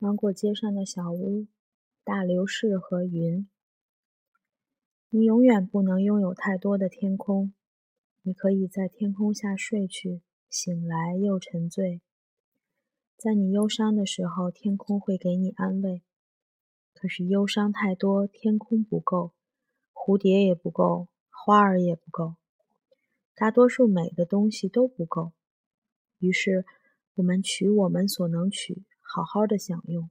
穿过街上的小屋、大流士和云。你永远不能拥有太多的天空。你可以在天空下睡去，醒来又沉醉。在你忧伤的时候，天空会给你安慰。可是忧伤太多，天空不够，蝴蝶也不够，花儿也不够，大多数美的东西都不够。于是，我们取我们所能取。好好的享用。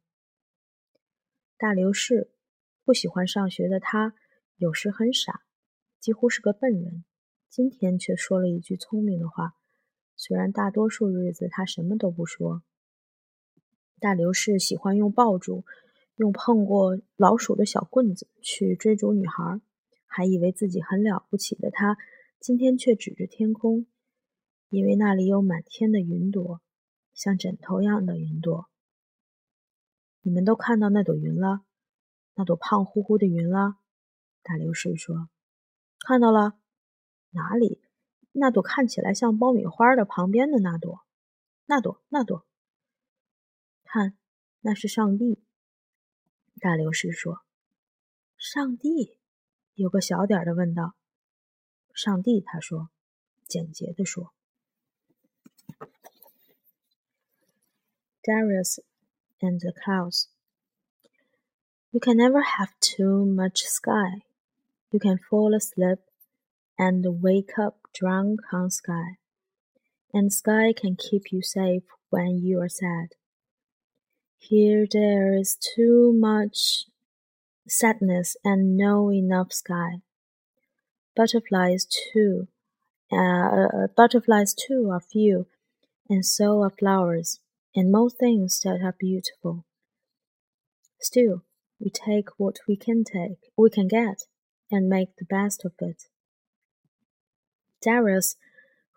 大刘氏不喜欢上学的他，有时很傻，几乎是个笨人。今天却说了一句聪明的话，虽然大多数日子他什么都不说。大刘氏喜欢用爆竹，用碰过老鼠的小棍子去追逐女孩，还以为自己很了不起的他，今天却指着天空，因为那里有满天的云朵，像枕头样的云朵。你们都看到那朵云了，那朵胖乎乎的云了。大流士说：“看到了，哪里？那朵看起来像爆米花的旁边的那朵，那朵，那朵。看，那是上帝。”大流士说：“上帝？”有个小点的问道。“上帝。”他说，简洁的说。Darius。And the clouds. You can never have too much sky. You can fall asleep and wake up drunk on sky. And sky can keep you safe when you are sad. Here there is too much sadness and no enough sky. Butterflies too, uh, uh butterflies too are few, and so are flowers and most things that are beautiful. Still, we take what we can take, we can get, and make the best of it. Darius,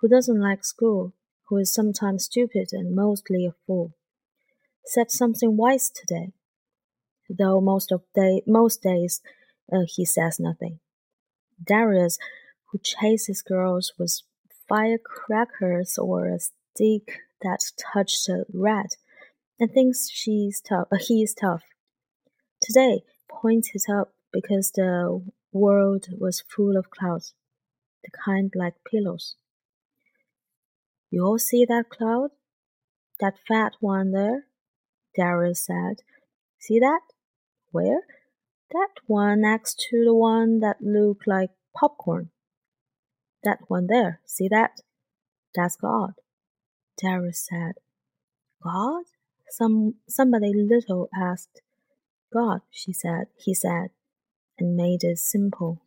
who doesn't like school, who is sometimes stupid and mostly a fool, said something wise today, though most of day most days uh, he says nothing. Darius, who chases girls with firecrackers or a stick that touched a rat and thinks she's tough. Uh, he is tough. Today points it up because the world was full of clouds, the kind like pillows. You all see that cloud? That fat one there? Darius said. See that? Where? That one next to the one that looked like popcorn. That one there, see that? That's God. Darius said. God? Some somebody little asked. God, she said, he said, and made it simple.